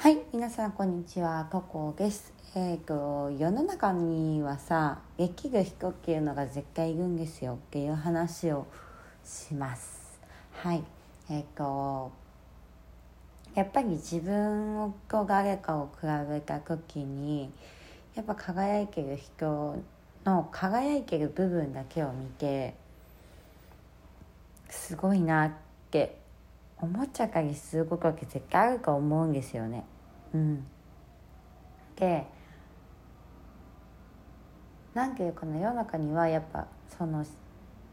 はい、皆さんこんにちは、ココです。えっ、と世の中にはさ、激ぐ人っていうのが絶対いるんですよっていう話をします。はい、えっ、とやっぱり自分と誰かを比べた時に、やっぱ輝いてる人の輝いてる部分だけを見て、すごいなって思っちゃったりすることって絶対あると思うんですよね。うん、でなんていうかな世の中にはやっぱその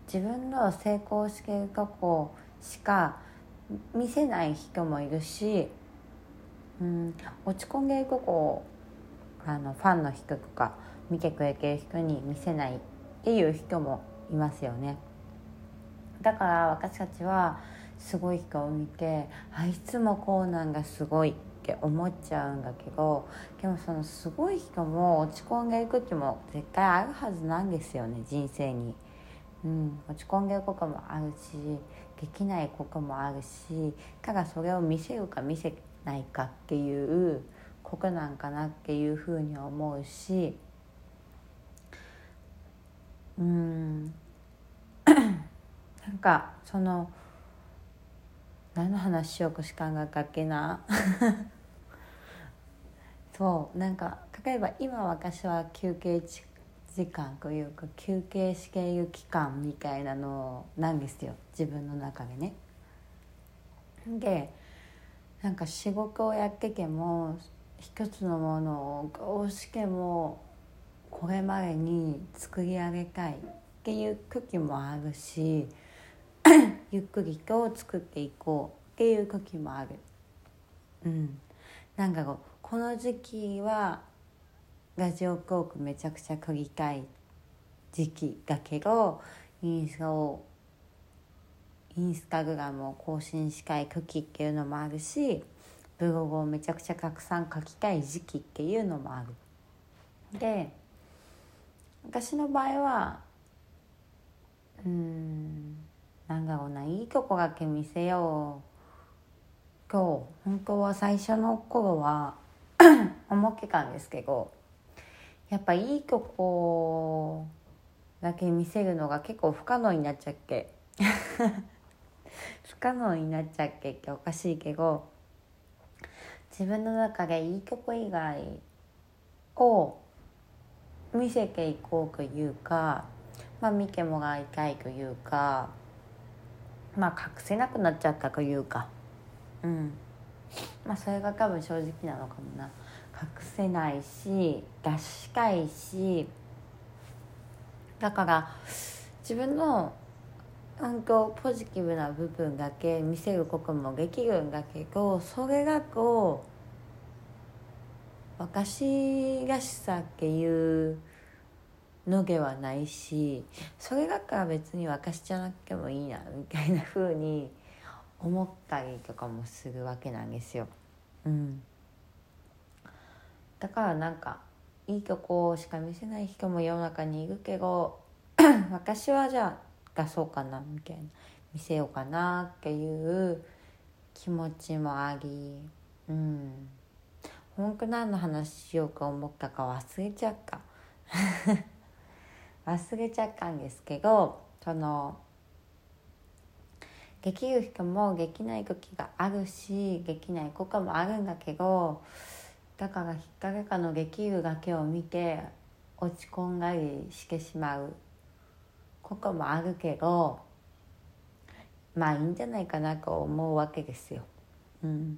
自分の成功してるとこしか見せない人もいるし、うん、落ち込んでるとこをあのファンの人とか見てくれてる人に見せないっていう人もいますよね。だから私たちはすごい人を見てあいつもこうなんがすごいって思っちゃうんだけどでもそのすごい人も落ち込んでいく時も絶対あるはずなんですよね人生に。うん、落ち込んでることもあるしできないこともあるしただそれを見せるか見せないかっていうことなんかなっていうふうに思うしうん なんかその何の話しようかしかんがかけな そうなんか例えば今私は休憩時間というか休憩している期間みたいなのなんですよ自分の中でね。でなんか仕事をやってても一つのものをどうしてもこれまでに作り上げたいっていう時もあるしゆっくりと作っていこうっていう時もある。うん、なんかこうこの時期はラジオトークめちゃくちゃ撮りたい時期だけどインスタをインスタグラムを更新したい時っていうのもあるしブログをめちゃくちゃたくさん書きたい時期っていうのもある。で私の場合はうんなんだろうないいとこだけ見せよう。今日本当は最初の頃は 思ってたんですけどやっぱいいとこだけ見せるのが結構不可能になっちゃって 不可能になっちゃってっておかしいけど自分の中でいいとこ以外を見せていこうというか、まあ、見てもらいたいというかまあ隠せなくなっちゃったというか。うん。まあそれが多分正直なのかもな。隠せないし出したいし。だから自分の本当ポジティブな部分だけ見せることもできるんだけどそれだと私らしさっていうのではないしそれだから別に私じゃなくてもいいなみたいな風に思ったりとかもするわけなんですよ。うん、だからなんかいいとこしか見せない人も世の中にいるけど 私はじゃあ出そうかなみたいな。見せようかなっていう気持ちもありうん。本当何の話しようか思ったか忘れちゃった。忘れちゃったんですけどそのできる人もできない時があるしできないこともあるんだけどだから誰かのできるだけを見て落ち込んだりしてしまうこともあるけどまあいいんじゃないかなと思うわけですよ。うん、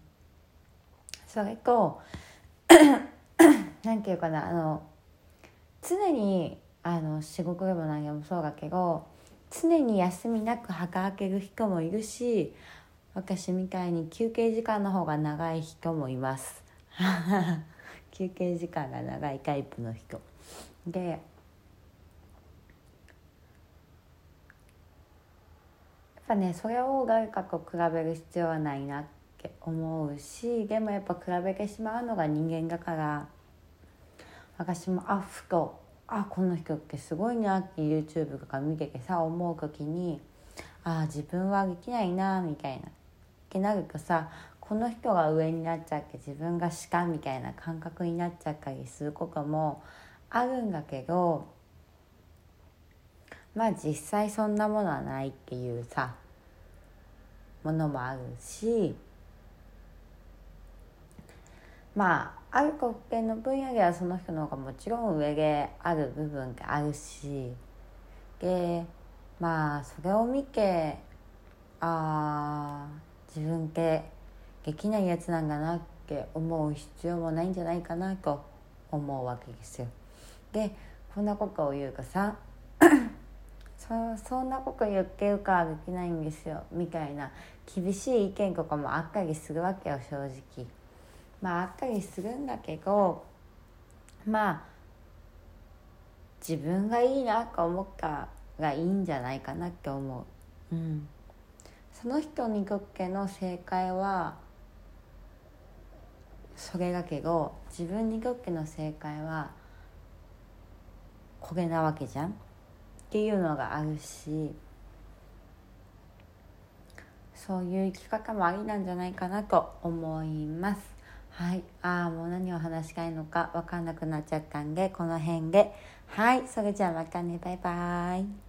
それと 何て言うかなあの常にあの仕事でも何でもそうだけど常に休みなく働ける人もいるし私みたいに休憩時間の方が長い人もいます。休憩時間が長いタイプの人。でやっぱねそれを誰かと比べる必要はないなって思うしでもやっぱ比べてしまうのが人間だから私もあふとあこの人ってすごいなって YouTube とか見ててさ思う時にああ自分はできないなみたいな。ってなるとさこの人が上になっちゃって自分が下みたいな感覚になっちゃったりすることもあるんだけどまあ実際そんなものはないっていうさものもあるしまあある国権の分野ではその人の方がもちろん上である部分があるしでまあそれを見てあ自分ってできないやつなんだなって思う必要もないんじゃないかなと思うわけですよ。でこんなことを言うかさ そそんなこと言ってるからできないんですよみたいな厳しい意見とかもあったりするわけよ正直。まああったりするんだけどまあ自分がいいなと思ったがいいんじゃないかなって思う。うん、その人にとっての正解はそれだけど自分にとっての正解はこれなわけじゃん？っていうのがあるしそういう生き方もありなんじゃないかなと思いますはい。ああもう何を話したいのか分かんなくなっちゃったんでこの辺で。はい。それじゃあまたね。バイバーイ。